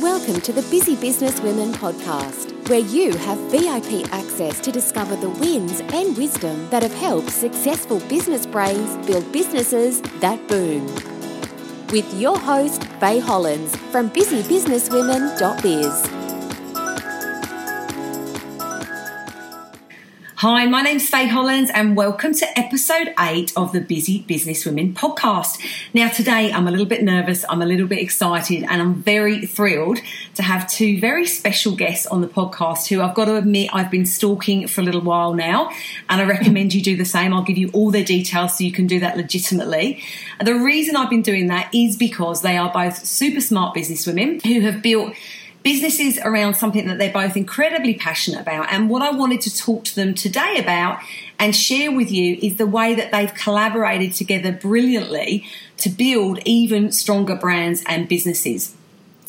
Welcome to the Busy Business Women podcast, where you have VIP access to discover the wins and wisdom that have helped successful business brains build businesses that boom. With your host, Faye Hollins from busybusinesswomen.biz. Hi, my name's Faye Hollins and welcome to episode 8 of the Busy Business Women podcast. Now today I'm a little bit nervous, I'm a little bit excited and I'm very thrilled to have two very special guests on the podcast who I've got to admit I've been stalking for a little while now and I recommend you do the same. I'll give you all their details so you can do that legitimately. The reason I've been doing that is because they are both super smart businesswomen who have built businesses around something that they're both incredibly passionate about. And what I wanted to talk to them today about and share with you is the way that they've collaborated together brilliantly to build even stronger brands and businesses.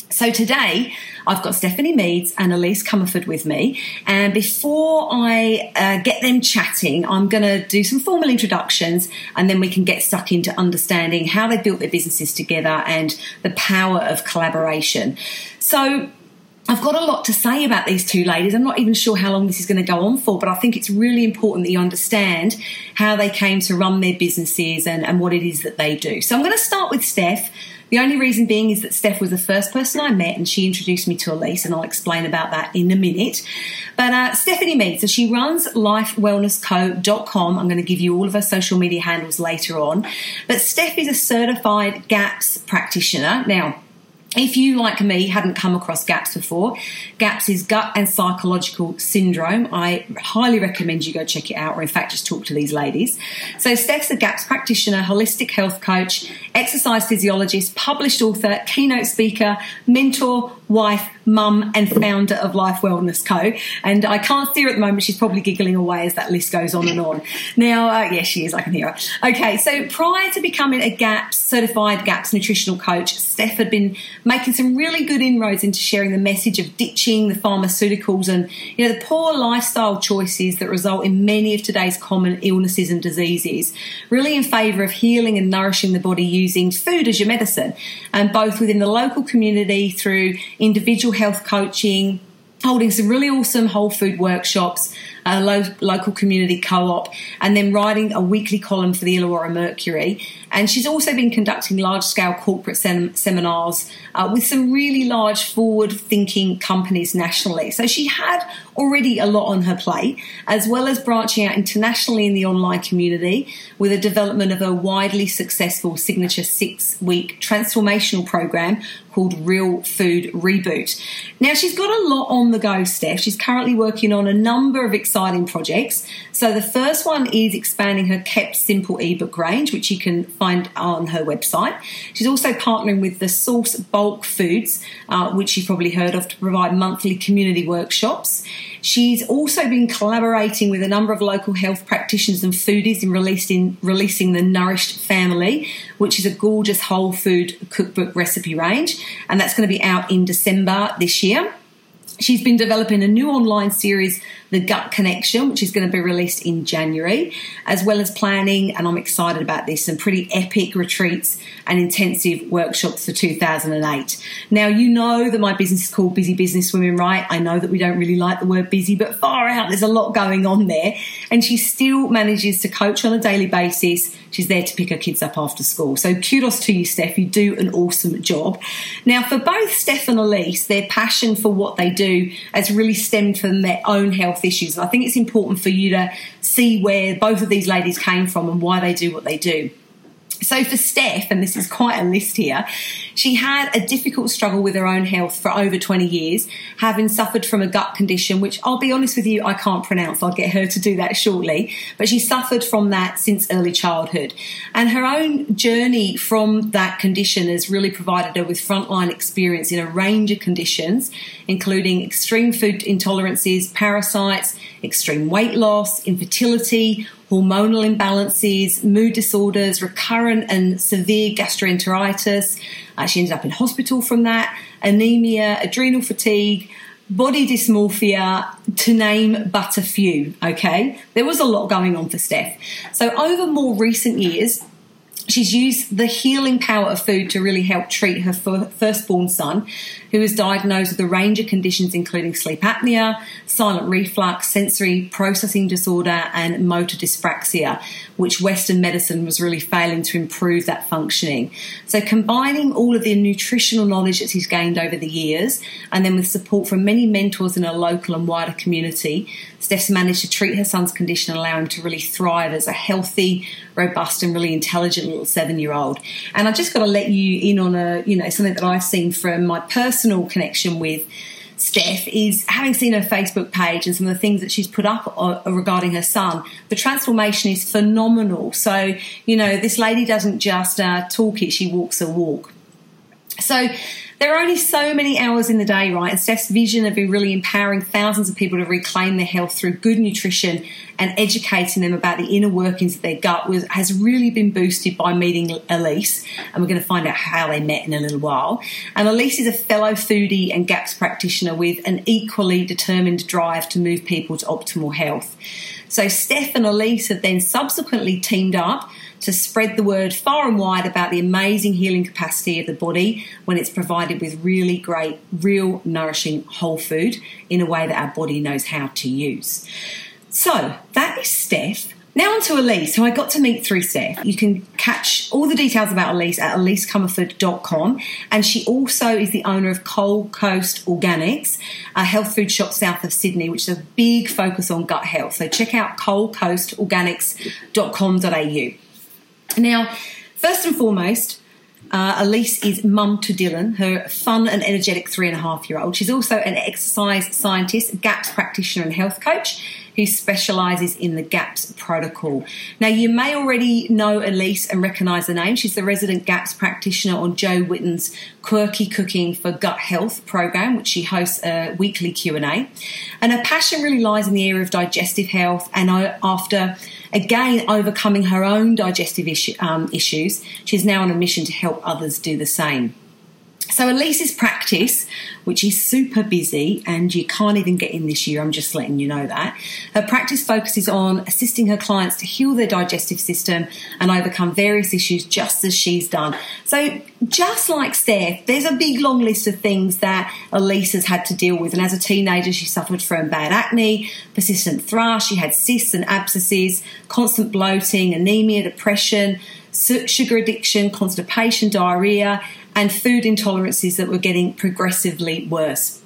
So today I've got Stephanie Meads and Elise Comerford with me. And before I uh, get them chatting, I'm going to do some formal introductions and then we can get stuck into understanding how they built their businesses together and the power of collaboration. So I've got a lot to say about these two ladies. I'm not even sure how long this is going to go on for, but I think it's really important that you understand how they came to run their businesses and, and what it is that they do. So I'm going to start with Steph. The only reason being is that Steph was the first person I met and she introduced me to Elise, and I'll explain about that in a minute. But uh, Stephanie Meads, so she runs lifewellnessco.com. I'm going to give you all of her social media handles later on. But Steph is a certified GAPS practitioner. Now, if you, like me, hadn't come across GAPS before, GAPS is gut and psychological syndrome. I highly recommend you go check it out, or in fact, just talk to these ladies. So, Steph's a GAPS practitioner, holistic health coach, exercise physiologist, published author, keynote speaker, mentor, wife, mum, and founder of Life Wellness Co. And I can't see her at the moment. She's probably giggling away as that list goes on and on. Now, uh, yes, she is. I can hear her. Okay, so prior to becoming a GAPS certified GAPS nutritional coach, Steph had been making some really good inroads into sharing the message of ditching the pharmaceuticals and you know the poor lifestyle choices that result in many of today's common illnesses and diseases. Really in favour of healing and nourishing the body using food as your medicine, and both within the local community through individual health coaching, holding some really awesome whole food workshops, a lo- local community co-op, and then writing a weekly column for the Illawarra Mercury. And she's also been conducting large-scale corporate sem- seminars uh, with some really large forward-thinking companies nationally. So she had already a lot on her plate, as well as branching out internationally in the online community with the development of a widely successful signature six-week transformational program called Real Food Reboot. Now she's got a lot on the go, Steph. She's currently working on a number of exciting projects. So the first one is expanding her Kept Simple ebook range, which you can find on her website. She's also partnering with the Source Bulk Foods, uh, which you've probably heard of, to provide monthly community workshops. She's also been collaborating with a number of local health practitioners and foodies in releasing, releasing the Nourished Family, which is a gorgeous whole food cookbook recipe range, and that's going to be out in December this year. She's been developing a new online series the Gut Connection, which is going to be released in January, as well as planning, and I'm excited about this, some pretty epic retreats and intensive workshops for 2008. Now, you know that my business is called Busy Business Women, right? I know that we don't really like the word busy, but far out, there's a lot going on there. And she still manages to coach on a daily basis. She's there to pick her kids up after school. So kudos to you, Steph. You do an awesome job. Now, for both Steph and Elise, their passion for what they do has really stemmed from their own health health issues. I think it's important for you to see where both of these ladies came from and why they do what they do. So for Steph, and this is quite a list here, she had a difficult struggle with her own health for over 20 years, having suffered from a gut condition, which I'll be honest with you, I can't pronounce. I'll get her to do that shortly. But she suffered from that since early childhood. And her own journey from that condition has really provided her with frontline experience in a range of conditions, including extreme food intolerances, parasites, extreme weight loss, infertility, hormonal imbalances, mood disorders, recurrent and severe gastroenteritis. Uh, she ended up in hospital from that, anemia, adrenal fatigue, body dysmorphia, to name but a few. Okay, there was a lot going on for Steph. So, over more recent years, She's used the healing power of food to really help treat her firstborn son, who was diagnosed with a range of conditions including sleep apnea, silent reflux, sensory processing disorder, and motor dyspraxia, which Western medicine was really failing to improve that functioning. So, combining all of the nutritional knowledge that she's gained over the years, and then with support from many mentors in a local and wider community, Steph's managed to treat her son's condition and allow him to really thrive as a healthy, robust, and really intelligent little seven year old. And I just got to let you in on a, you know, something that I've seen from my personal connection with Steph is having seen her Facebook page and some of the things that she's put up uh, regarding her son, the transformation is phenomenal. So, you know, this lady doesn't just uh, talk it, she walks a walk. So, there are only so many hours in the day, right? And Steph's vision of really empowering thousands of people to reclaim their health through good nutrition and educating them about the inner workings of their gut was, has really been boosted by meeting Elise. And we're going to find out how they met in a little while. And Elise is a fellow foodie and GAPS practitioner with an equally determined drive to move people to optimal health. So Steph and Elise have then subsequently teamed up to spread the word far and wide about the amazing healing capacity of the body when it's provided with really great, real, nourishing whole food in a way that our body knows how to use. So that is Steph. Now on to Elise, who I got to meet through Steph. You can catch all the details about Elise at elisecomerford.com. And she also is the owner of Coal Coast Organics, a health food shop south of Sydney, which is a big focus on gut health. So check out coalcoastorganics.com.au. Now, first and foremost, uh, Elise is mum to Dylan, her fun and energetic three and a half year old. She's also an exercise scientist, GAPS practitioner, and health coach who specialises in the GAPS protocol. Now, you may already know Elise and recognise the name. She's the resident GAPS practitioner on Jo Whitton's Quirky Cooking for Gut Health program, which she hosts a weekly Q&A. And her passion really lies in the area of digestive health and after again overcoming her own digestive issue, um, issues, she's now on a mission to help others do the same. So Elise's practice, which is super busy and you can't even get in this year, I'm just letting you know that. Her practice focuses on assisting her clients to heal their digestive system and overcome various issues just as she's done. So just like Steph, there's a big long list of things that Elise has had to deal with. And as a teenager, she suffered from bad acne, persistent thrush, she had cysts and abscesses, constant bloating, anemia, depression, sugar addiction, constipation, diarrhea, and food intolerances that were getting progressively worse.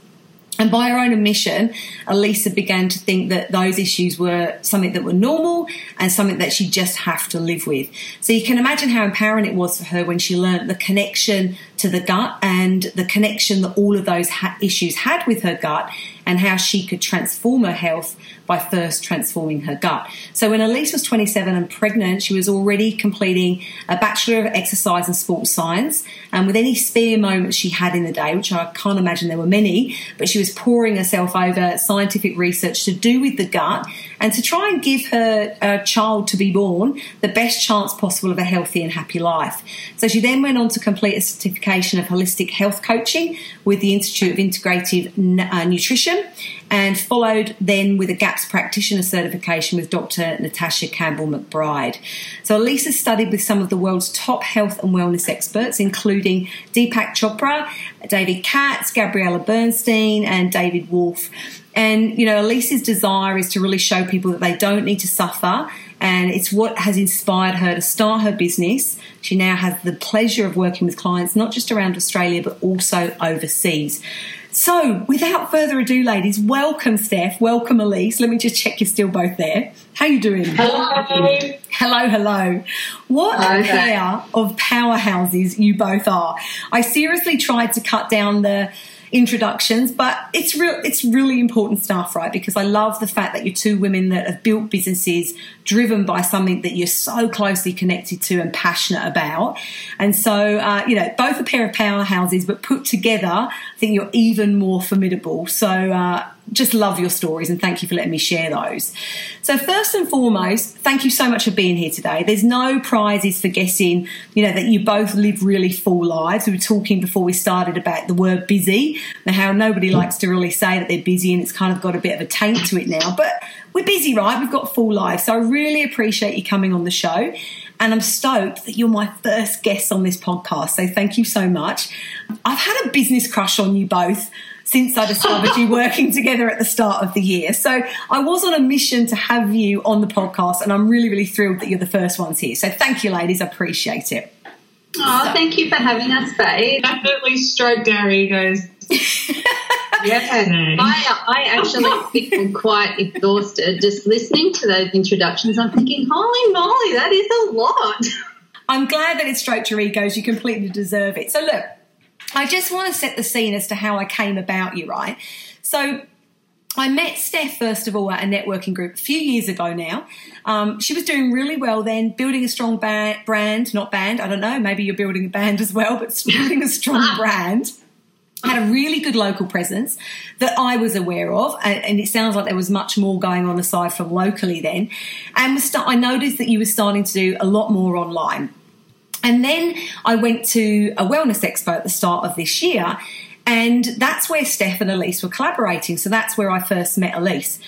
And by her own admission, Elisa began to think that those issues were something that were normal and something that she just have to live with. So you can imagine how empowering it was for her when she learned the connection to the gut and the connection that all of those ha- issues had with her gut and how she could transform her health by first transforming her gut. So when Elise was 27 and pregnant, she was already completing a Bachelor of Exercise and Sports Science. And with any spare moments she had in the day, which I can't imagine there were many, but she was pouring herself over scientific research to do with the gut and to try and give her uh, child to be born the best chance possible of a healthy and happy life. So she then went on to complete a certification of holistic health coaching with the Institute of Integrative uh, Nutrition and followed then with a GAPS practitioner certification with Dr. Natasha Campbell McBride. So Elisa studied with some of the world's top health and wellness experts, including Deepak Chopra, David Katz, Gabriella Bernstein, and David Wolfe. And, you know, Elise's desire is to really show people that they don't need to suffer. And it's what has inspired her to start her business. She now has the pleasure of working with clients, not just around Australia, but also overseas. So, without further ado, ladies, welcome Steph, welcome Elise. Let me just check you're still both there. How you doing? Hello. Hello, hello. What a pair of powerhouses you both are. I seriously tried to cut down the introductions, but it's real. It's really important stuff, right? Because I love the fact that you're two women that have built businesses driven by something that you're so closely connected to and passionate about. And so, uh, you know, both a pair of powerhouses, but put together, I think you're even more formidable. So, uh, just love your stories and thank you for letting me share those. So first and foremost, thank you so much for being here today. There's no prizes for guessing, you know, that you both live really full lives. We were talking before we started about the word busy and how nobody likes to really say that they're busy and it's kind of got a bit of a taint to it now. But we're busy, right? We've got full lives. So I really appreciate you coming on the show. And I'm stoked that you're my first guest on this podcast. So thank you so much. I've had a business crush on you both since I discovered you working together at the start of the year. So I was on a mission to have you on the podcast, and I'm really, really thrilled that you're the first ones here. So thank you, ladies. I appreciate it. Oh, so. thank you for having us, Faye. Definitely stroked our egos. yeah, I, I actually feel quite exhausted just listening to those introductions. I'm thinking, holy moly, that is a lot. I'm glad that it stroked your egos. You completely deserve it. So, look, I just want to set the scene as to how I came about you, right? So, I met Steph first of all at a networking group a few years ago now. Um, she was doing really well then, building a strong ba- brand, not band, I don't know, maybe you're building a band as well, but building a strong brand. Had a really good local presence that I was aware of, and, it sounds like there was much more going on aside from locally then. And start, I noticed that you were starting to do a lot more online. And then I went to a wellness expo at the start of this year, and that's where Steph and Elise were collaborating. So that's where I first met Elise.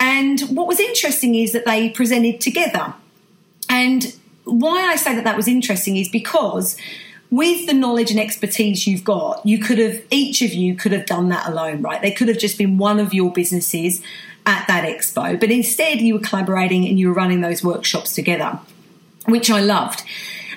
And what was interesting is that they presented together. And why I say that that was interesting is because with the knowledge and expertise you've got, you could have, each of you could have done that alone, right? They could have just been one of your businesses at that expo, but instead you were collaborating and you were running those workshops together, which I loved.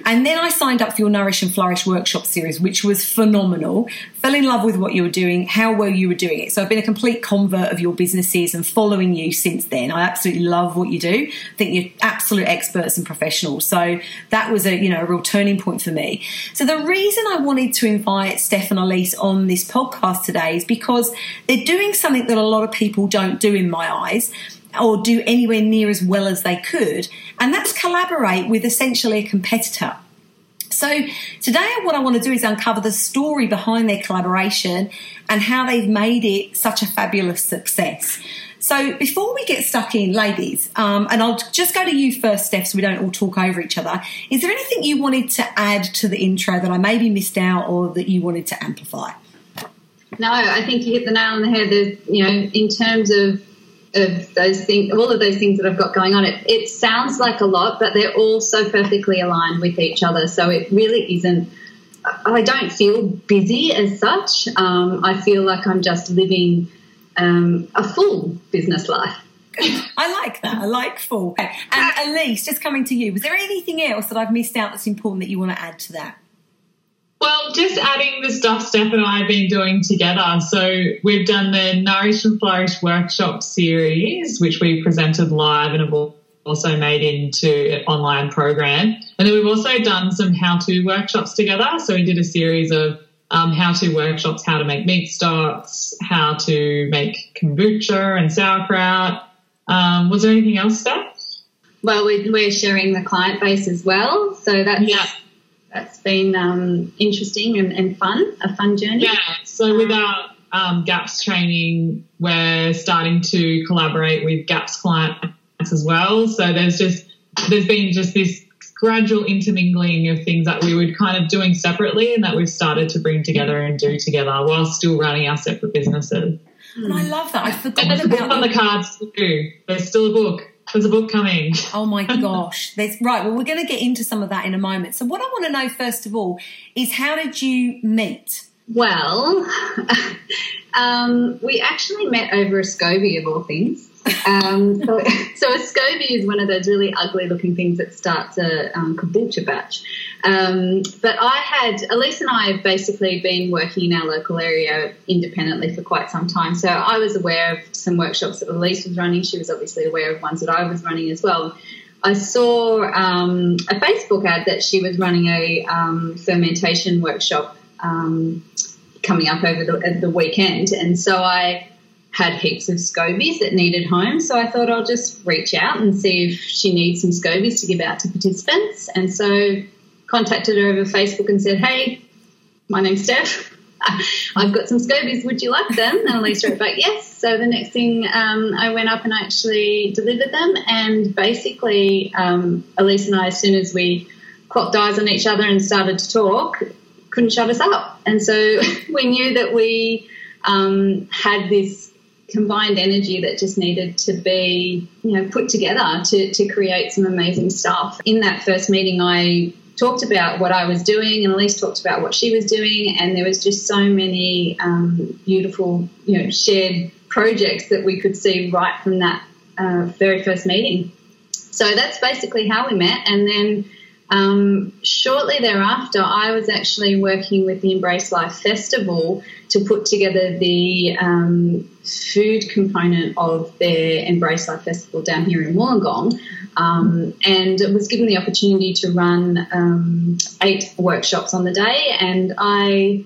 And then I signed up for your Nourish and Flourish workshop series, which was phenomenal. Fell in love with what you were doing, how well you were doing it. So I've been a complete convert of your businesses and following you since then. I absolutely love what you do. I think you're absolute experts and professionals. So that was a, you know, a real turning point for me. So the reason I wanted to invite Steph and Elise on this podcast today is because they're doing something that a lot of people don't do in my eyes or do anywhere near as well as they could, and that's collaborate with essentially a competitor. So, today, what I want to do is uncover the story behind their collaboration and how they've made it such a fabulous success. So, before we get stuck in, ladies, um, and I'll just go to you first, Steph, so we don't all talk over each other. Is there anything you wanted to add to the intro that I maybe missed out or that you wanted to amplify? No, I think you hit the nail on the head. There's, you know, in terms of of those things, all of those things that I've got going on. It, it sounds like a lot, but they're all so perfectly aligned with each other. So it really isn't. I don't feel busy as such. Um, I feel like I'm just living um, a full business life. I like that. I like full. And Elise, just coming to you, was there anything else that I've missed out that's important that you want to add to that? Well, just adding the stuff Steph and I have been doing together. So we've done the Nourish and Flourish workshop series, which we presented live and have also made into an online program. And then we've also done some how-to workshops together. So we did a series of um, how-to workshops, how to make meat stocks, how to make kombucha and sauerkraut. Um, was there anything else, Steph? Well, we're sharing the client base as well. So that's yeah that's been um, interesting and, and, fun, a fun journey. Yeah, so with our um, GAPS training, we're starting to collaborate with GAPS clients as well. So there's just there's been just this gradual intermingling of things that we were kind of doing separately and that we've started to bring together and do together while still running our separate businesses. And I love that. I forgot and there's about a book on the cards too. There's still a book. There's a book coming. Oh my gosh. There's, right. Well, we're going to get into some of that in a moment. So, what I want to know first of all is how did you meet? Well, um, we actually met over a SCOBY of all things. Um, so, so, a SCOBY is one of those really ugly looking things that starts a um, kombucha batch. Um, but I had, Elise and I have basically been working in our local area independently for quite some time. So I was aware of some workshops that Elise was running. She was obviously aware of ones that I was running as well. I saw um, a Facebook ad that she was running a um, fermentation workshop um, coming up over the, the weekend. And so I had heaps of scobies that needed homes. So I thought I'll just reach out and see if she needs some scobies to give out to participants. And so contacted her over Facebook and said, Hey, my name's Steph. I've got some scobies. Would you like them? And Elise wrote back, yes. So the next thing, um, I went up and I actually delivered them. And basically, um, Elise and I, as soon as we clocked eyes on each other and started to talk, couldn't shut us up. And so we knew that we um, had this combined energy that just needed to be, you know, put together to, to create some amazing stuff. In that first meeting, I talked about what I was doing, and Elise talked about what she was doing, and there was just so many um, beautiful, you know, shared projects that we could see right from that uh, very first meeting. So that's basically how we met, and then um, shortly thereafter, I was actually working with the Embrace Life Festival to put together the um, food component of their Embrace Life Festival down here in Wollongong. Um, and was given the opportunity to run um, eight workshops on the day. And I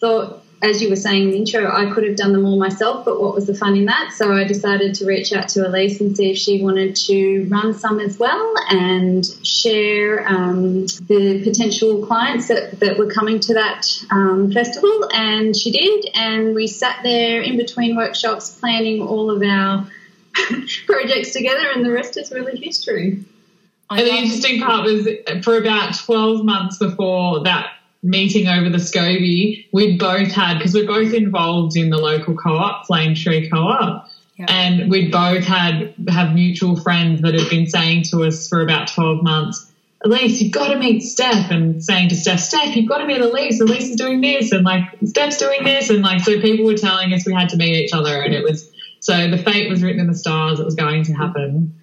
thought as you were saying in the intro, I could have done them all myself, but what was the fun in that? So I decided to reach out to Elise and see if she wanted to run some as well and share um, the potential clients that, that were coming to that um, festival. And she did, and we sat there in between workshops planning all of our projects together, and the rest is really history. And the interesting part was for about 12 months before that meeting over the SCOBY, we'd both had, because we're both involved in the local co-op, Flame Tree Co-op, and we'd both had have mutual friends that had been saying to us for about 12 months, Elise, you've got to meet Steph, and saying to Steph, Steph, you've got to meet Elise. Elise is doing this, and like Steph's doing this, and like so people were telling us we had to meet each other, and it was so the fate was written in the stars. It was going to happen.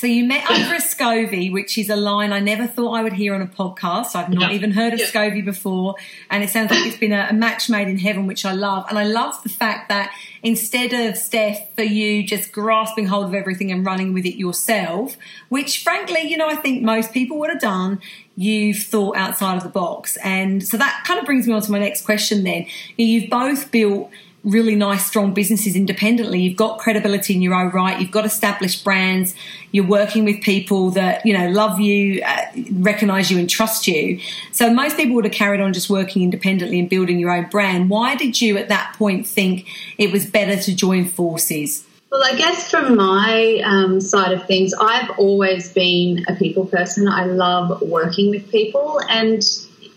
So you met over a SCOBY, which is a line I never thought I would hear on a podcast. I've not even heard of yeah. SCOBY before, and it sounds like it's been a, a, match made in heaven, which I love. And I love the fact that instead of Steph, for you just grasping hold of everything and running with it yourself, which frankly, you know, I think most people would have done, you've thought outside of the box. And so that kind of brings me on to my next question. Then you've both built really nice, strong businesses independently. You've got credibility in your own right. You've got established brands. You're working with people that, you know, love you, uh, recognize you and trust you. So most people would have carried on just working independently and building your own brand. Why did you at that point think it was better to join forces? Well, I guess from my um, side of things, I've always been a people person. I love working with people, and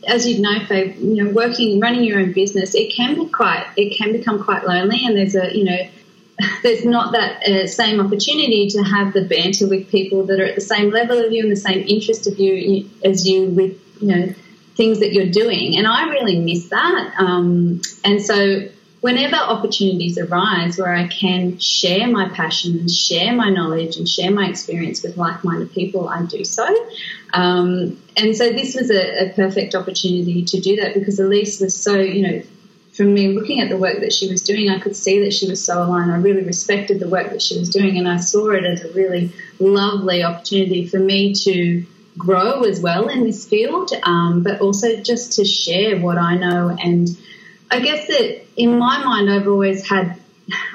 as you know, Faye, you know, working, running your own business, it can be quite, it can become quite lonely, and there's a, you know, there's not that uh, same opportunity to have the banter with people that are at the same level of you and the same interest of you as you with, you know, things that you're doing, and I really miss that. Um, and so whenever opportunities arise where I can share my passion and share my knowledge and share my experience with like minded people, I do so. Um, and so this was a, a, perfect opportunity to do that because Elise was so, you know, from me looking at the work that she was doing, I could see that she was so aligned. I really respected the work that she was doing, and I saw it as a really lovely opportunity for me to grow as well in this field, um, but also just to share what I know and I guess that in my mind, I've always had,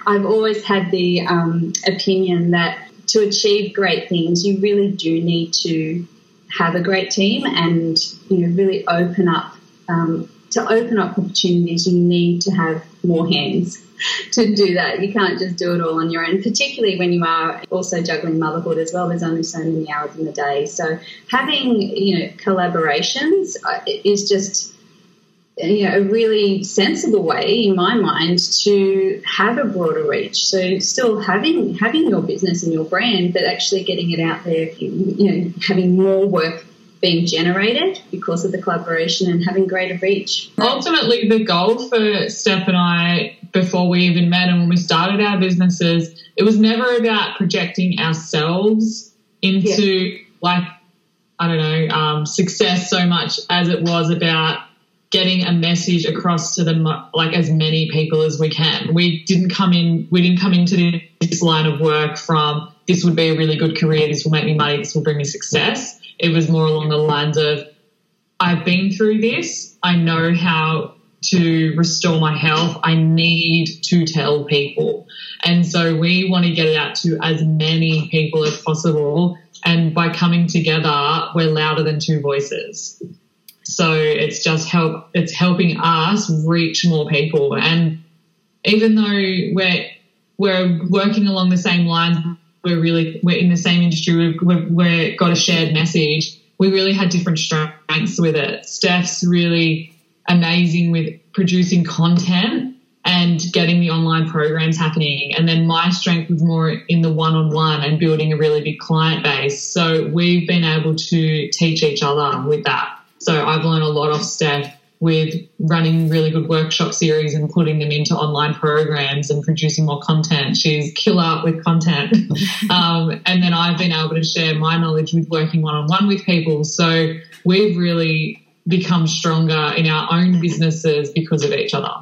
I've always had the um, opinion that to achieve great things, you really do need to have a great team and you know really open up. Um, to open up opportunities, you need to have more hands to do that. You can't just do it all on your own, particularly when you are also juggling motherhood as well. There's only so many hours in the day. So having, you know, collaborations uh, is just you know, a really sensible way, in my mind, to have a broader reach. So, still having having your business and your brand, but actually getting it out there. You know, having more work being generated because of the collaboration and having greater reach. Ultimately, the goal for Steph and I before we even met and when we started our businesses, it was never about projecting ourselves into yeah. like I don't know um, success so much as it was about getting a message across to them like as many people as we can. We didn't come in we didn't come into this line of work from this would be a really good career, this will make me money, this will bring me success. It was more along the lines of I've been through this, I know how to restore my health, I need to tell people. And so we want to get it out to as many people as possible. And by coming together, we're louder than two voices. So it's just help. It's helping us reach more people. And even though we're we're working along the same lines, we're really we're in the same industry. We've, we've, got a shared message. We really had different strengths with it. Steph's really amazing with producing content and getting the online programs happening. And then my strength was more in the one on one and building a really big client base. So we've been able to teach each other with that. So I've learned a lot off Steph with running really good workshop series and putting them into online programs and producing more content. She's killer with content. um, and then I've been able to share my knowledge with working one on one with people. So we've really become stronger in our own businesses because of each other.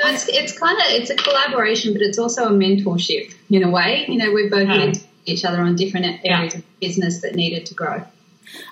So it's, it's kind of it's a collaboration, but it's also a mentorship in a way. You know, we've both yeah. mentored each other on different areas yeah. of business that needed to grow.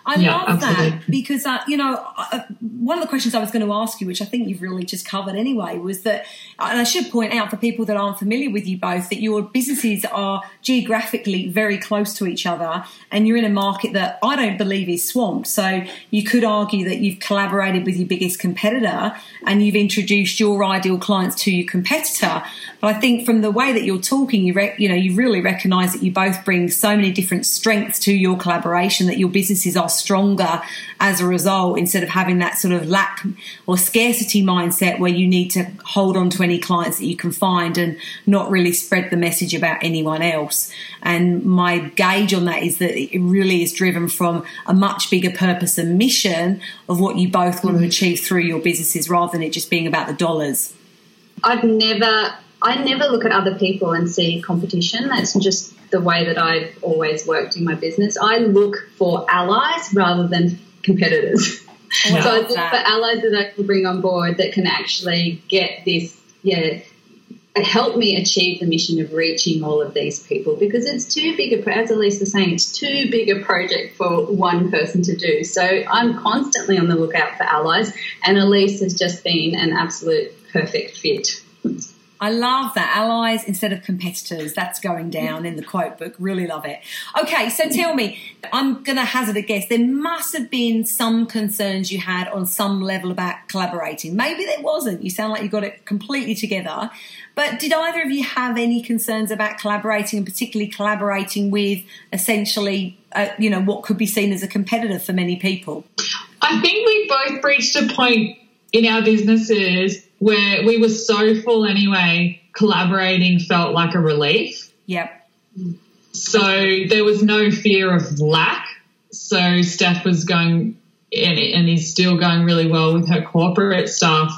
I yeah, love absolutely. that because, uh, you know, uh, one of the questions I was going to ask you, which I think you've really just covered anyway, was that, and I should point out for people that aren't familiar with you both, that your businesses are geographically very close to each other and you're in a market that I don't believe is swamped. So you could argue that you've collaborated with your biggest competitor and you've introduced your ideal clients to your competitor. But I think from the way that you're talking, you, re- you know, you really recognise that you both bring so many different strengths to your collaboration that your businesses are stronger as a result instead of having that sort of lack or scarcity mindset where you need to hold on to any clients that you can find and not really spread the message about anyone else. And my gauge on that is that it really is driven from a much bigger purpose and mission of what you both want to mm. achieve through your businesses rather than it just being about the dollars. I've never I never look at other people and see competition. That's just the way that I've always worked in my business. I look for allies rather than competitors. so I look for allies that I can bring on board that can actually get this, yeah, help me achieve the mission of reaching all of these people because it's too big a, as Elise was saying, it's too big a project for one person to do. So I'm constantly on the lookout for allies, and Elise has just been an absolute perfect fit. I love that. Allies instead of competitors. That's going down in the quote book. Really love it. Okay, so tell me, I'm going to hazard a guess. There must have been some concerns you had on some level about collaborating. Maybe there wasn't. You sound like you got it completely together. But did either of you have any concerns about collaborating and particularly collaborating with essentially, uh, you know, what could be seen as a competitor for many people? I think we both reached a point in our businesses where we were so full anyway, collaborating felt like a relief. Yep. So there was no fear of lack. So Steph was going and, and is still going really well with her corporate stuff.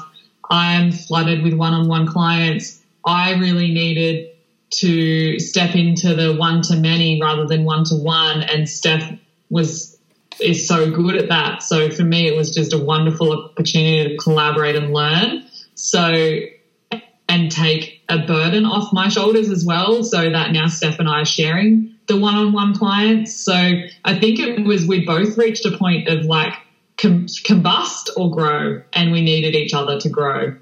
I'm flooded with one on one clients. I really needed to step into the one to many rather than one to one. And Steph was is so good at that. So for me, it was just a wonderful opportunity to collaborate and learn. So, and take a burden off my shoulders as well, so that now Steph and I are sharing the one on one clients. So I think it was we both reached a point of like com- combust or grow, and we needed each other to grow.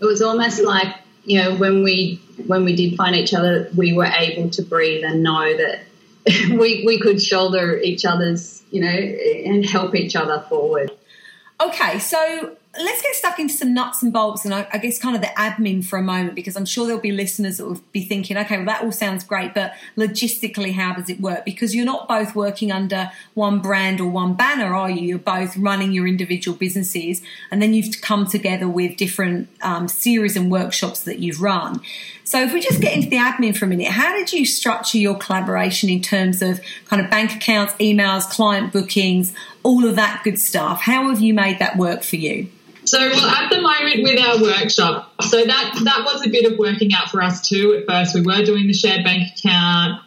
It was almost like you know when we when we did find each other, we were able to breathe and know that we we could shoulder each other's you know and help each other forward. Okay, so let's get stuck into some nuts and bolts and I, I, guess kind of the admin for a moment because I'm sure there'll be listeners that will be thinking, okay, well, that all sounds great, but logistically, how does it work? Because you're not both working under one brand or one banner, are you? You're both running your individual businesses and then you've come together with different um, series and workshops that you've run. So if we just get into the admin for a minute, how did you structure your collaboration in terms of kind of bank accounts, emails, client bookings, all of that good stuff? How have you made that work for you? So, well, at the moment with our workshop, so that that was a bit of working out for us too. At first, we were doing the shared bank account.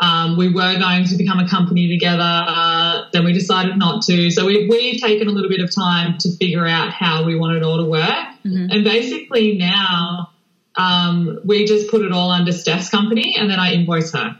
Um, we were going to become a company together. Uh, then we decided not to. So we, we've taken a little bit of time to figure out how we want it all to work. Mm-hmm. And basically now um, we just put it all under Steph's company and then I invoice her.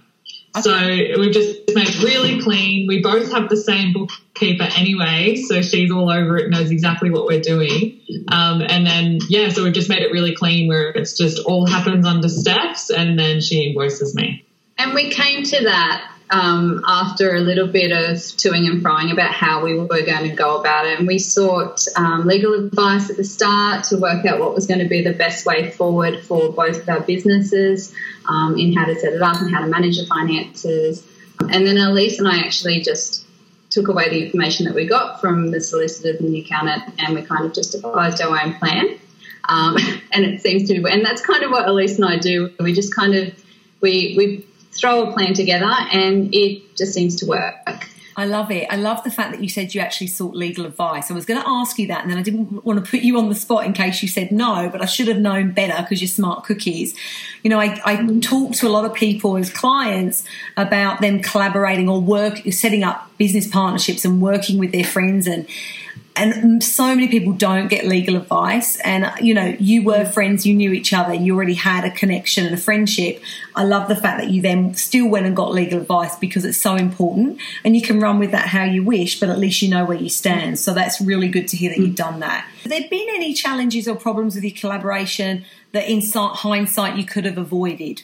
So we've just made really clean. We both have the same bookkeeper anyway, so she's all over it, knows exactly what we're doing. Um, and then, yeah, so we've just made it really clean where it's just all happens under Steph's and then she invoices me. And we came to that um, after a little bit of toing and froing about how we were going to go about it. And we sought um, legal advice at the start to work out what was going to be the best way forward for both of our businesses um, in how to set it up and how to manage the finances. And then Elise and I actually just took away the information that we got from the solicitors and the accountant and we kind of just devised our own plan. um, and it seems to. And that's kind of what Elise and I do. We just kind of we we throw a plan together, and it just seems to work. I love it. I love the fact that you said you actually sought legal advice. I was going to ask you that, and then I didn't want to put you on the spot in case you said no, but I should have known better because you're smart cookies. You know, I, I talk to a lot of people as clients about them collaborating or work, setting up business partnerships and working with their friends and and so many people don't get legal advice. And you know you were mm. friends you knew each other you already had a connection and a friendship. I love the fact that you then still went and got legal advice because it's so important. And you can run with that how you wish but at least you know where you stand. So that's really good to hear that mm. you've done that. Have there been any challenges or problems with your collaboration that in hindsight you could have avoided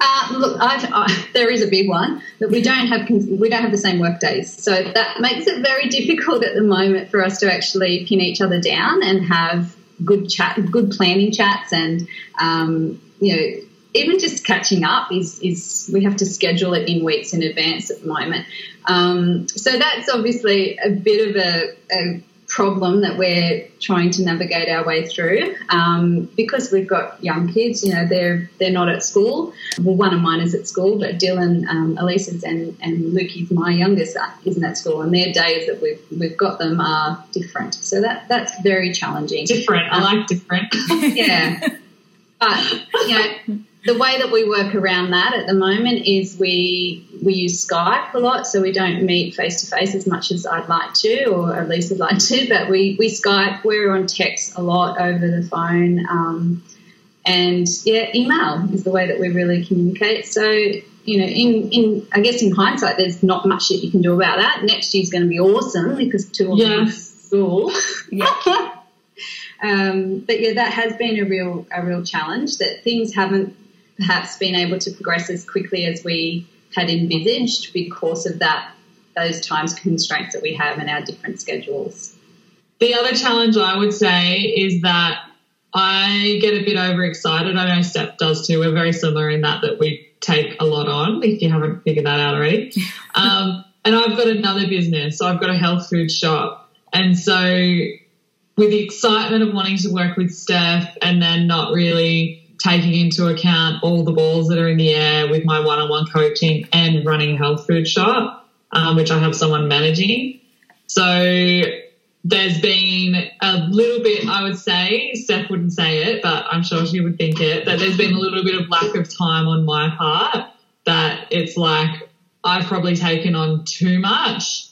uh, look, I, there is a big one that we don't have. We don't have the same work days, so that makes it very difficult at the moment for us to actually pin each other down and have good chat, good planning chats, and um, you know, even just catching up is is we have to schedule it in weeks in advance at the moment. Um, so that's obviously a bit of a, a problem that we're trying to navigate our way through um, because we've got young kids. You know, they're they're not at school. Well, one of mine is at school, but Dylan, um, Elisa's, and and Lukey's my youngest isn't at school, and their days that we've we've got them are different. So that that's very challenging. Different. I like different. yeah, but you know the way that we work around that at the moment is we we use Skype a lot, so we don't meet face to face as much as I'd like to, or at least I'd like to. But we we Skype. We're on text a lot over the phone, um, and yeah, email is the way that we really communicate. So you know, in in I guess in hindsight, there's not much that you can do about that. Next year's going to be awesome because two of them school. Yeah. um, but yeah, that has been a real a real challenge that things haven't perhaps been able to progress as quickly as we had envisaged because of that those times constraints that we have in our different schedules. The other challenge I would say is that I get a bit overexcited. I know Steph does too. We're very similar in that that we take a lot on. If you haven't figured that out already, um, and I've got another business, so I've got a health food shop, and so with the excitement of wanting to work with Steph, and then not really taking into account all the balls that are in the air with my one-on-one coaching and running a health food shop, um, which I have someone managing. So there's been a little bit, I would say, Steph wouldn't say it, but I'm sure she would think it, that there's been a little bit of lack of time on my part that it's like I've probably taken on too much.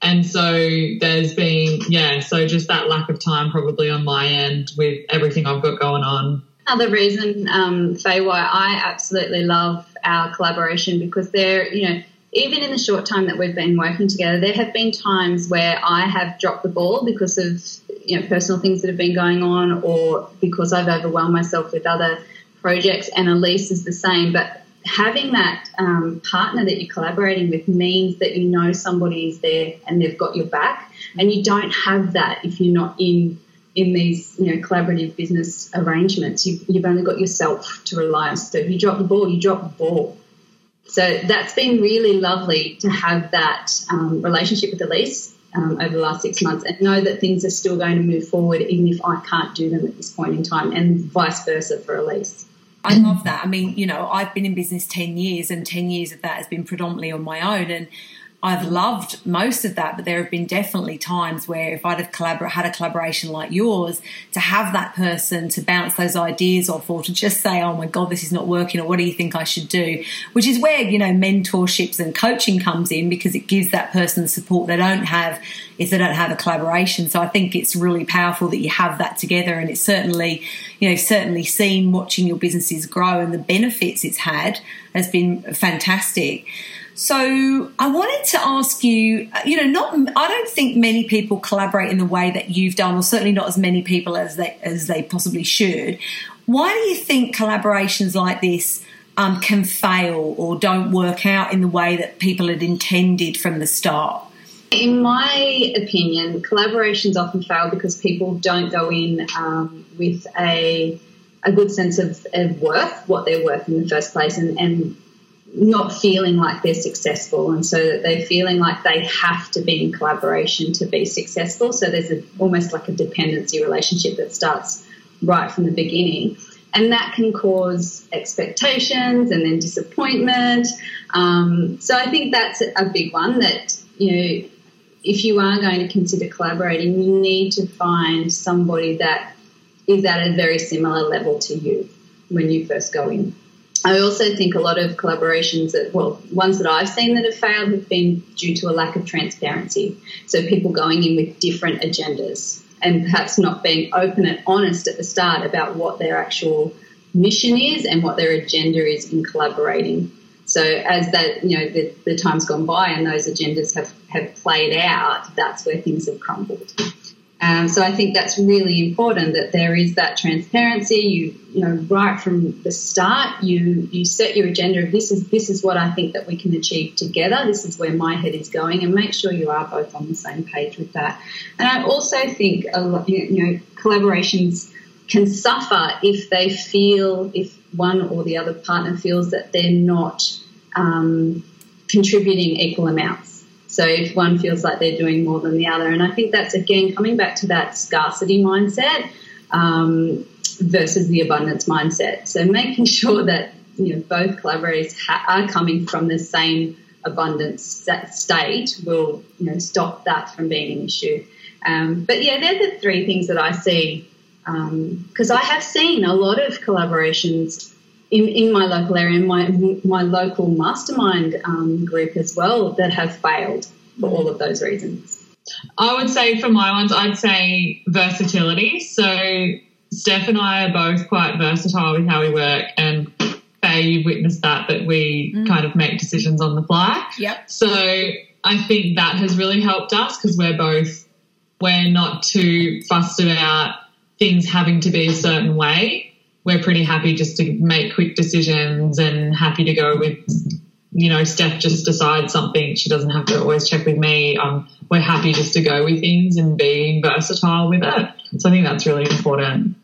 And so there's been, yeah, so just that lack of time probably on my end with everything I've got going on another reason, um, Faye, why I absolutely love our collaboration because there, you know, even in the short time that we've been working together, there have been times where I have dropped the ball because of you know personal things that have been going on, or because I've overwhelmed myself with other projects. And Elise is the same, but having that um, partner that you're collaborating with means that you know somebody is there and they've got your back, and you don't have that if you're not in in these you know collaborative business arrangements, you, have only got yourself to rely on. So if you drop the ball, you drop the ball. So that's been really lovely to have that um, relationship with Elise um, over the last six months and know that things are still going to move forward even if I can't do them at this point in time, and vice versa for Elise. I love that. I mean, you know, I've been in business 10 years, and 10 years of that has been predominantly on my own. And I've loved most of that, but there have been definitely times where if I'd have collabor- had a collaboration like yours, to have that person to bounce those ideas off or to just say, oh my God, this is not working, or what do you think I should do? Which is where, you know, mentorships and coaching comes in because it gives that person the support they don't have if they don't have a collaboration. So I think it's really powerful that you have that together and it's certainly, you know, certainly seen watching your businesses grow and the benefits it's had has been fantastic. So I wanted to ask you, you know, not I don't think many people collaborate in the way that you've done, or certainly not as many people as they as they possibly should. Why do you think collaborations like this um, can fail or don't work out in the way that people had intended from the start? In my opinion, collaborations often fail because people don't go in um, with a a good sense of, of worth, what they're worth in the first place, and, and not feeling like they're successful. And so that they're feeling like they have to be in collaboration to be successful. So there's a, almost like a dependency relationship that starts right from the beginning. And that can cause expectations and then disappointment. Um, so i think that's a big one that you know if you are going to consider collaborating you need to find somebody that is at a very similar level to you when you first go in I also think a lot of collaborations that, well, ones that I've seen that have failed have been due to a lack of transparency. So people going in with different agendas and perhaps not being open and honest at the start about what their actual mission is and what their agenda is in collaborating. So as that, you know, the, the time's gone by and those agendas have, have played out, that's where things have crumbled. Um, so I think that's really important that there is that transparency. You you know right from the start, you you set your agenda of this is this is what I think that we can achieve together. This is where my head is going, and make sure you are both on the same page with that. And I also think a lot, you know collaborations can suffer if they feel if one or the other partner feels that they're not um, contributing equal amounts. So if one feels like they're doing more than the other, and I think that's again coming back to that scarcity mindset um, versus the abundance mindset. So making sure that you know both collaborators ha- are coming from the same abundance state will you know stop that from being an issue. Um, but yeah, they're the three things that I see because um, I have seen a lot of collaborations in, in my local area, in my, my local mastermind um, group as well, that have failed for all of those reasons. I would say for my ones, I'd say versatility. So Steph and I are both quite versatile with how we work, and Faye, you've witnessed that that we mm. kind of make decisions on the fly. Yep. So I think that has really helped us because we're both we're not too fussed about things having to be a certain way we're pretty happy just to make quick decisions and happy to go with you know steph just decides something. She doesn't have to always check with me. Um, we're happy just to go with things and being versatile with it. So i think that's really important.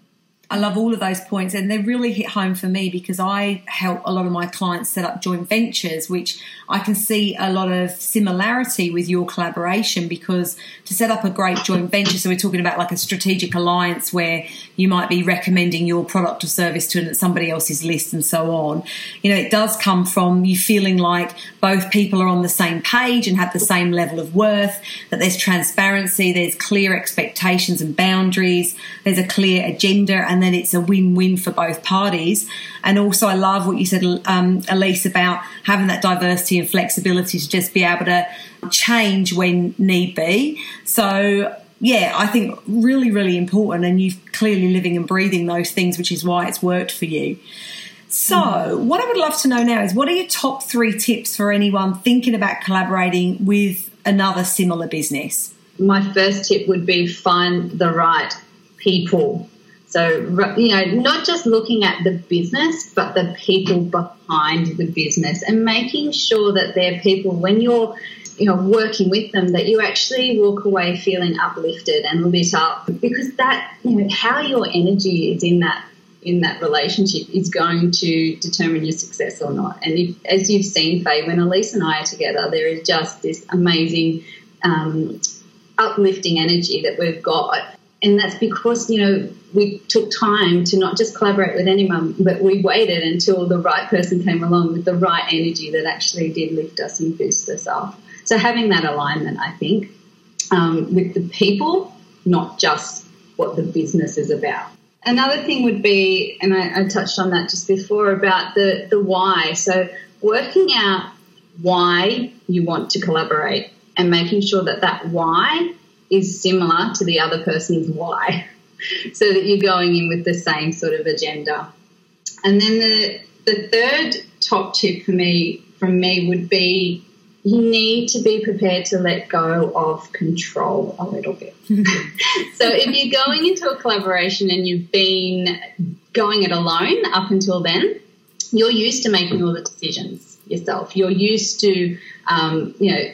I love all of those points, and they really hit home for me because I help a lot of my clients set up joint ventures, which I can see a lot of similarity with your collaboration. Because to set up a great joint venture, so we're talking about like a strategic alliance where you might be recommending your product or service to somebody else's list and so on. You know, it does come from you feeling like both people are on the same page and have the same level of worth, that there's transparency, there's clear expectations and boundaries, there's a clear agenda and then it's a win-win for both parties. And also, I love what you said, um, Elyse, about having that diversity and flexibility to just be able to change when need be. So yeah, I think really, really important. And you're clearly living and breathing those things, which is why it's worked for you. So, mm-hmm. what I would love to know now is what are your top three tips for anyone thinking about collaborating with another similar business? My first tip would be find the right people. So, you know, not just looking at the business, but the people behind the business and making sure that they're people when you're, you know, working with them, that you actually walk away feeling uplifted and lit up because that, you know, how your energy is in that in that relationship is going to determine your success or not. And if, as you've seen, Faye, when Elyse and I are together, there is just this amazing um, uplifting energy that we've got and that's because you know we took time to not just collaborate with anyone, but we waited until the right person came along with the right energy that actually did lift us and boost us up. So having that alignment, I think, um, with the people, not just what the business is about. Another thing would be, and I, I touched on that just before about the the why. So working out why you want to collaborate and making sure that that why is similar to the other person's why, so that you're going in with the same sort of agenda. And then the the third top tip for me from me would be you need to be prepared to let go of control a little bit. so if you're going into a collaboration and you've been going it alone up until then, you're used to making all the decisions yourself. You're used to, um, you know,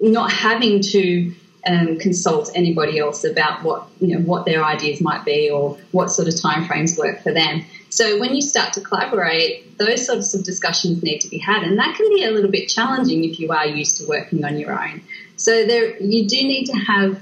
not having to um, consult anybody else about what you know what their ideas might be or what sort of timeframes work for them. So when you start to collaborate, those sorts of discussions need to be had, and that can be a little bit challenging if you are used to working on your own. So there, you do need to have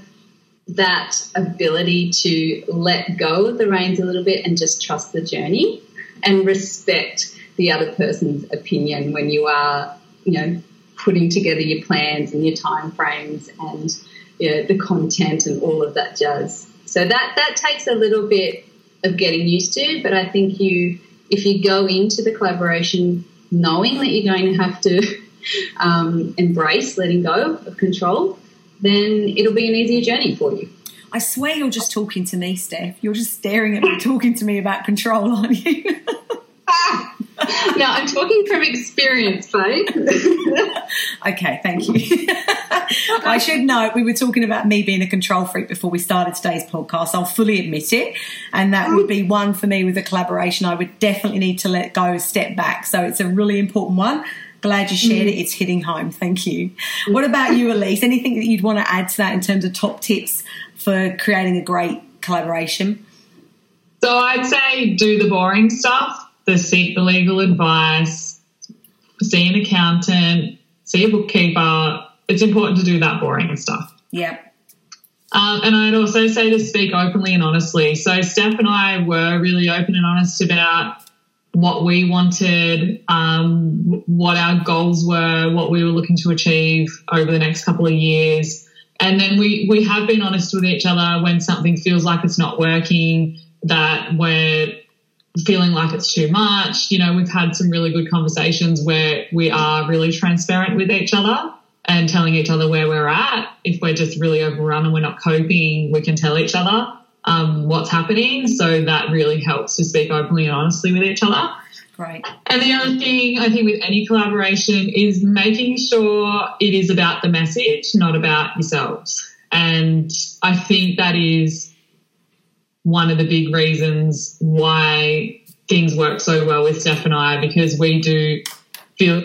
that ability to let go of the reins a little bit and just trust the journey and respect the other person's opinion when you are, you know, putting together your plans and your time frames and you know, the content and all of that jazz. So that that takes a little bit of getting used to, but I think you if you go into the collaboration knowing that you're going to have to um, embrace letting go of control, then it'll be an easier journey for you. I swear you're just talking to me, Steph. You're just staring at me, talking to me about control, aren't you? no, I'm talking from experience, Faye. okay, thank you. I should note we were talking about me being a control freak before we started today's podcast. I'll fully admit it. And that would be one for me with a collaboration. I would definitely need to let go, step back. So it's a really important one. Glad you shared it. Mm. It's hitting home. Thank you. What about you, Elyse? Anything that you'd want to add to that in terms of top tips for creating a great collaboration? So I'd say do the boring stuff the seek the legal advice, see an accountant, see a bookkeeper. It's important to do that boring stuff. Yeah. Um, and I'd also say to speak openly and honestly. So Steph and I were really open and honest about what we wanted, um, what our goals were, what we were looking to achieve over the next couple of years. And then we, we have been honest with each other when something feels like it's not working, that we're feeling like it's too much. You know, we've had some really good conversations where we are really transparent with each other and telling each other where we're at. If we're just really overrun and we're not coping, we can tell each other um, what's happening. So that really helps to speak openly and honestly with each other. Right. And the other thing I think with any collaboration is making sure it is about the message, not about yourselves. And I think that is one of the big reasons why things work so well with Steph and I because we do feel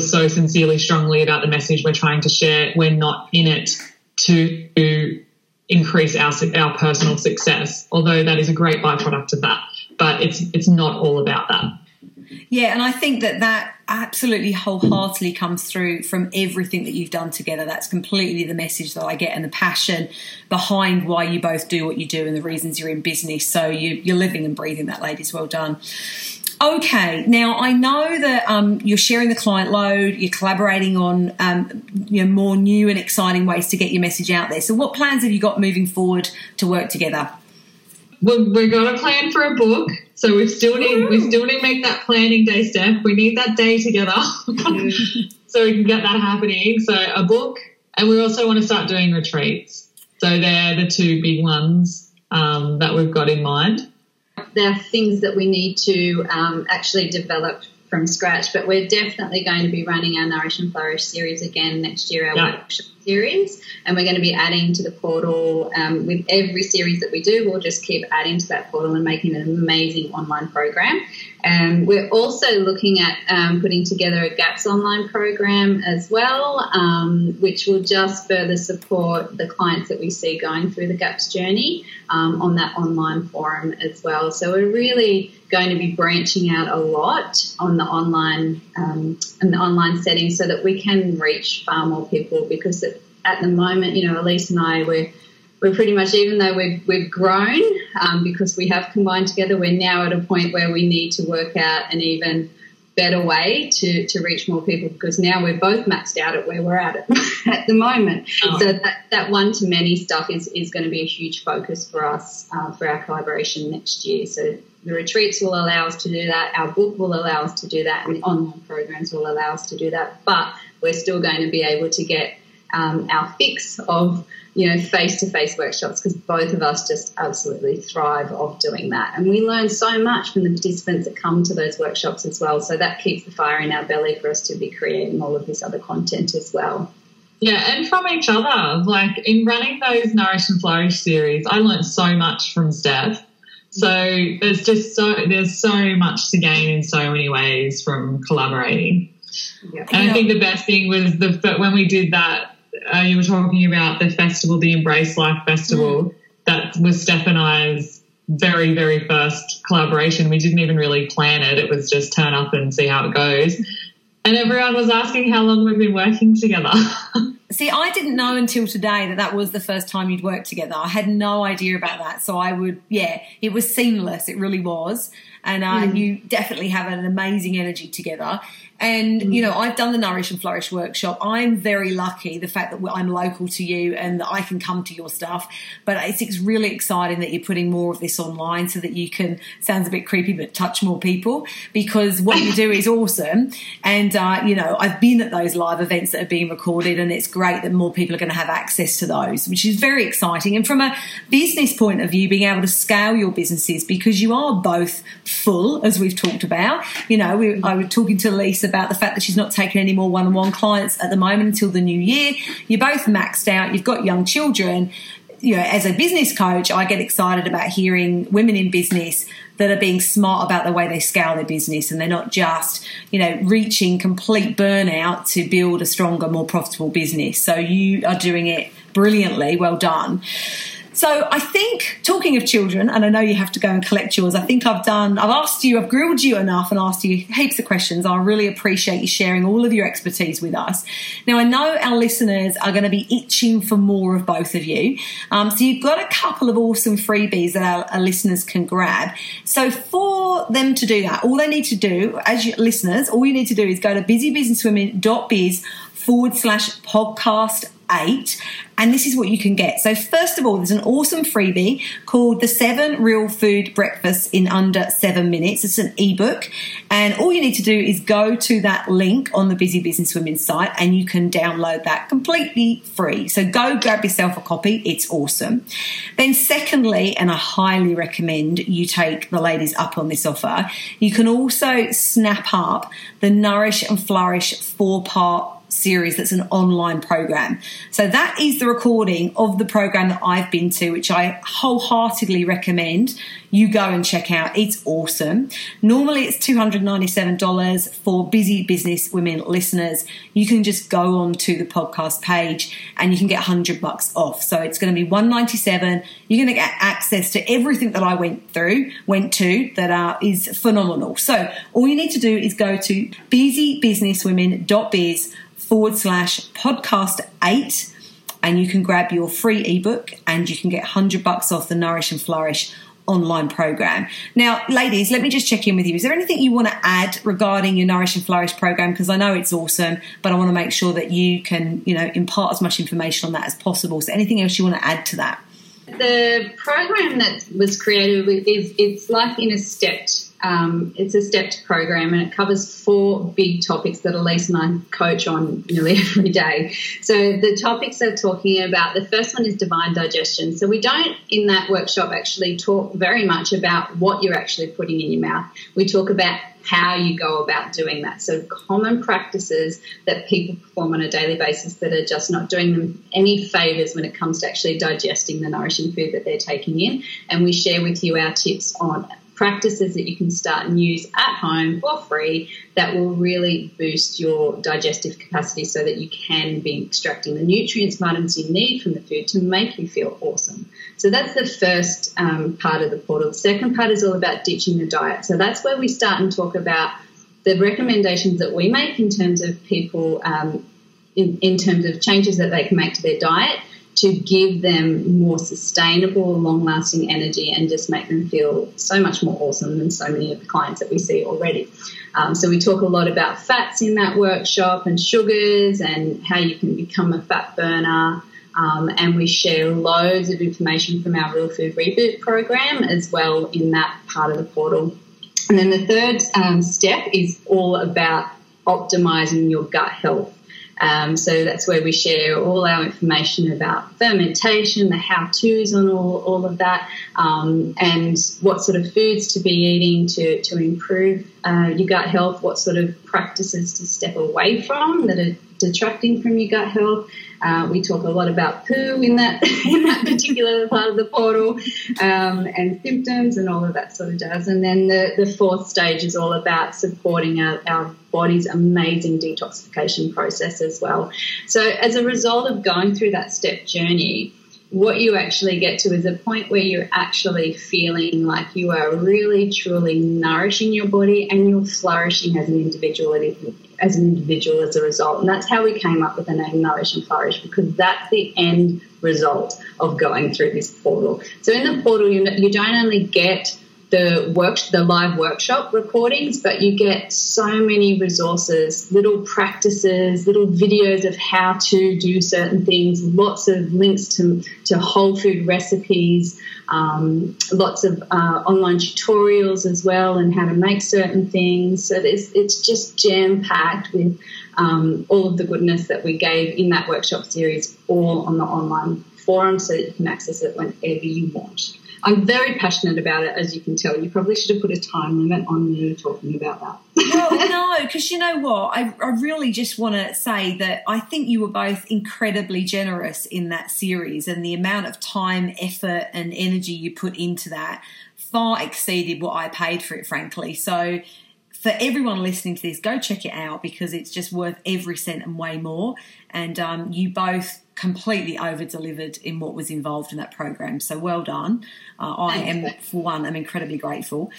so sincerely strongly about the message we're trying to share. We're not in it to increase our our personal success, although that is a great byproduct of that. But it's it's not all about that. Yeah, and I think that that absolutely wholeheartedly comes through from everything that you've done together. That's completely the message that I get and the passion behind why you both do what you do and the reasons you're in business. So you, are living and breathing that, ladies. Well done. Okay, now I know that um, you're sharing the client load, you're collaborating on um, you know, more new and exciting ways to get your message out there. So, what plans have you got moving forward to work together? We're going to plan for a book. So we still need we still need to make that planning day step. We need that day together so we can get that happening. So a book, and we also want to start doing retreats. So they're the two big ones um, that we've got in mind. There are things that we need to um, actually develop from scratch, but we're definitely going to be running our Nourish and Flourish series again next year, our yeah. workshop series, and we're going to be adding to the portal um, with every series that we do. We'll just keep adding to that portal and making an amazing online program. Um, we're also looking at um, putting together a GAPS online program as well, um, which will just further support the clients that we see going through the GAPS journey um, on that online forum as well. So we're really going to be branching out a lot on the online um, in the online setting so that we can reach far more people because at the moment, you know, Elyse and I, we're we're pretty much, even though we've, we've grown um, because we have combined together, we're now at a point where we need to work out an even better way to, to reach more people because now we're both maxed out at where we're at at the moment. Oh. So that, that one to many stuff is, is going to be a huge focus for us uh, for our collaboration next year. So the retreats will allow us to do that, our book will allow us to do that, and the online programs will allow us to do that. But we're still going to be able to get um, our fix of you know face to face workshops because both of us just absolutely thrive of doing that, and we learn so much from the participants that come to those workshops as well. So that keeps the fire in our belly for us to be creating all of this other content as well. Yeah, and from each other. Like in running those Nourish and Flourish series, I learned so much from Steph. So there's just so there's so much to gain in so many ways from collaborating. Yeah. And I think the best thing was the when we did that uh, you were talking about the festival, the Embrace Life Festival. Mm. That was Steph and I's very, very first collaboration. We didn't even really plan it. It was just turn up and see how it goes. And everyone was asking how long we've been working together. See, I didn't know until today that that was the first time you'd worked together. I had no idea about that. So I would, yeah, it was seamless. It really was. And uh, mm. you definitely have an amazing energy together. And, you know, I've done the Nourish and Flourish workshop. I'm very lucky the fact that I'm local to you and that I can come to your stuff. But it's really exciting that you're putting more of this online so that you can, sounds a bit creepy, but touch more people because what you do is awesome. And, uh, you know, I've been at those live events that are being recorded and it's great that more people are going to have access to those, which is very exciting. And from a business point of view, being able to scale your businesses because you are both full, as we've talked about. You know, we, I was talking to Lisa about the fact that she's not taking any more one on one clients at the moment until the new year. You're both maxed out, you've got young children. You know, as a business coach, I get excited about hearing women in business that are being smart about the way they scale their business and they're not just, you know, reaching complete burnout to build a stronger, more profitable business. So you are doing it brilliantly. Well done. So I think talking of children, and I know you have to go and collect yours. I think I've done. I've asked you. I've grilled you enough and asked you heaps of questions. I really appreciate you sharing all of your expertise with us. Now I know our listeners are going to be itching for more of both of you. Um, so you've got a couple of awesome freebies that our, our listeners can grab. So for them to do that, all they need to do, as listeners, all you need to do is go to busybusinesswomen.biz forward slash podcast eight. And this is what you can get. So, first of all, there's an awesome freebie called The Seven Real Food Breakfasts in Under Seven Minutes. It's an ebook. And all you need to do is go to that link on the Busy Business Women site and you can download that completely free. So, go grab yourself a copy. It's awesome. Then, secondly, and I highly recommend you take the ladies up on this offer, you can also snap up the Nourish and Flourish four part series that's an online program. So that is the recording of the program that I've been to, which I wholeheartedly recommend you go and check out. It's awesome. Normally it's $297 for busy business women listeners. You can just go on to the podcast page and you can get 100 bucks off. So it's going to be 197. You're going to get access to everything that I went through, went to that uh, is phenomenal. So all you need to do is go to busybusinesswomen.biz forward slash podcast eight and you can grab your free ebook and you can get 100 bucks off the Nourish and Flourish online program. Now, ladies, let me just check in with you. Is there anything you want to add regarding your Nourish and Flourish program? Because I know it's awesome, but I want to make sure that you can, you know, impart as much information on that as possible. So anything else you want to add to that? The program that was created is it's like in a stepped um, it's a stepped program and it covers four big topics that Elyse and I coach on nearly every day. So the topics they're talking about, the first one is divine digestion. So we don't in that workshop actually talk very much about what you're actually putting in your mouth. We talk about how you go about doing that. So common practices that people perform on a daily basis that are just not doing them any favors when it comes to actually digesting the nourishing food that they're taking in. And we share with you our tips on practices that you can start and use at home for free that will really boost your digestive capacity so that you can be extracting the nutrients, vitamins you need from the food to make you feel awesome. So that's the first um, part of the portal. The second part is all about ditching the diet. So that's where we start and talk about the recommendations that we make in terms of people, um, in, in terms of changes that they can make to their diet to give them more sustainable, long lasting energy and just make them feel so much more awesome than so many of the clients that we see already. Um, so, we talk a lot about fats in that workshop and sugars and how you can become a fat burner. Um, and we share loads of information from our Real Food Reboot program as well in that part of the portal. And then the third um, step is all about optimizing your gut health. Um, so that's where we share all our information about fermentation, the how to's on all, all of that, um, and what sort of foods to be eating to, to improve uh, your gut health, what sort of practices to step away from that are detracting from your gut health. Uh, we talk a lot about poo in that in that particular part of the portal um, and symptoms and all of that sort of jazz. And then the, the fourth stage is all about supporting our, our body's amazing detoxification process as well. So as a result of going through that step journey, what you actually get to is a point where you're actually feeling like you are really truly nourishing your body and you're flourishing as an individual as an individual as a result. And that's how we came up with the name nourish and flourish because that's the end result of going through this portal. So in the portal you, you don't only get the work the live workshop recordings but you get so many resources little practices little videos of how to do certain things lots of links to, to whole food recipes um, lots of uh, online tutorials as well and how to make certain things. So it's it's just jam packed with um, all of the goodness that we gave in that workshop series all on the online forum so that you can access it whenever you want I'm very passionate about it, as you can tell. You probably should have put a time limit on me talking about that. well, no, because you know what? I, I really just want to say that I think you were both incredibly generous in that series, and the amount of time, effort, and energy you put into that far exceeded what I paid for it, frankly. So, for everyone listening to this, go check it out because it's just worth every cent and way more. And um, you both completely over delivered in what was involved in that program. So well done. Uh, I am, for one, I'm incredibly grateful.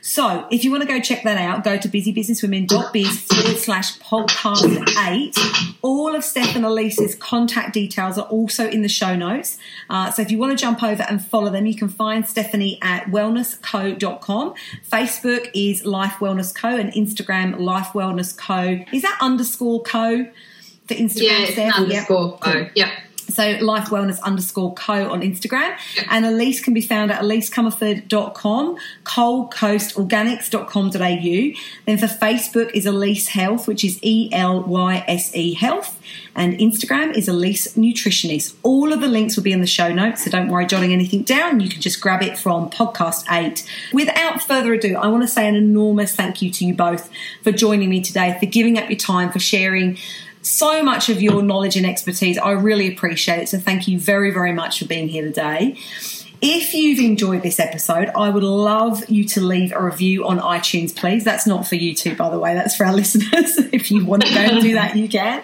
So if you want to go check that out, go to busybusinesswomen.biz forward slash podcast eight. All of Steph and Elyse's contact details are also in the show notes. Uh, so if you want to jump over and follow them, you can find Stephanie at wellnessco.com. Facebook is Life Wellness Co. and Instagram Life Wellness Co. Is that underscore co? For Instagram. Yeah, it's Steph? underscore. Yep. Cool. Yep. So life wellness underscore co on Instagram. Yep. And Elyse can be found at elysecomerford.com, coalcoastorganics.com.au. Then for Facebook is Elyse Health, which is E L Y S E Health. And Instagram is Elyse Nutritionist. All of the links will be in the show notes, so don't worry jotting anything down. You can just grab it from podcast eight. Without further ado, I want to say an enormous thank you to you both for joining me today, for giving up your time, for sharing so much of your knowledge and expertise. I really appreciate it. So thank you very, very much for being here today. If you've enjoyed this episode, I would love you to leave a review on iTunes, please. That's not for YouTube, by the way, that's for our listeners. if you want to go and do that, you can.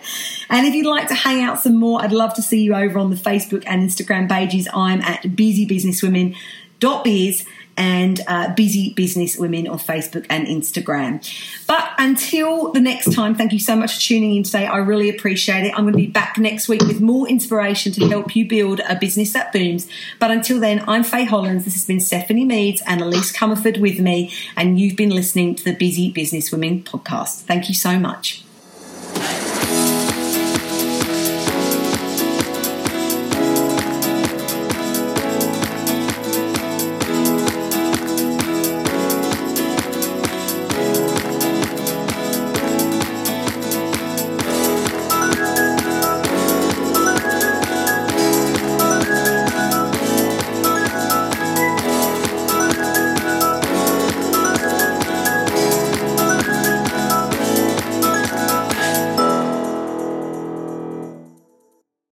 And if you'd like to hang out some more, I'd love to see you over on the Facebook and Instagram pages. I'm at busybusinesswomen.biz and uh, Busy Business Women on Facebook and Instagram. But until the next time, thank you so much for tuning in today. I really appreciate it. I'm going to be back next week with more inspiration to help you build a business that booms. But until then, I'm Faye Hollands. This has been Stephanie Meads and Elyse Comerford with me, and you've been listening to the Busy Business Women podcast. Thank you so much.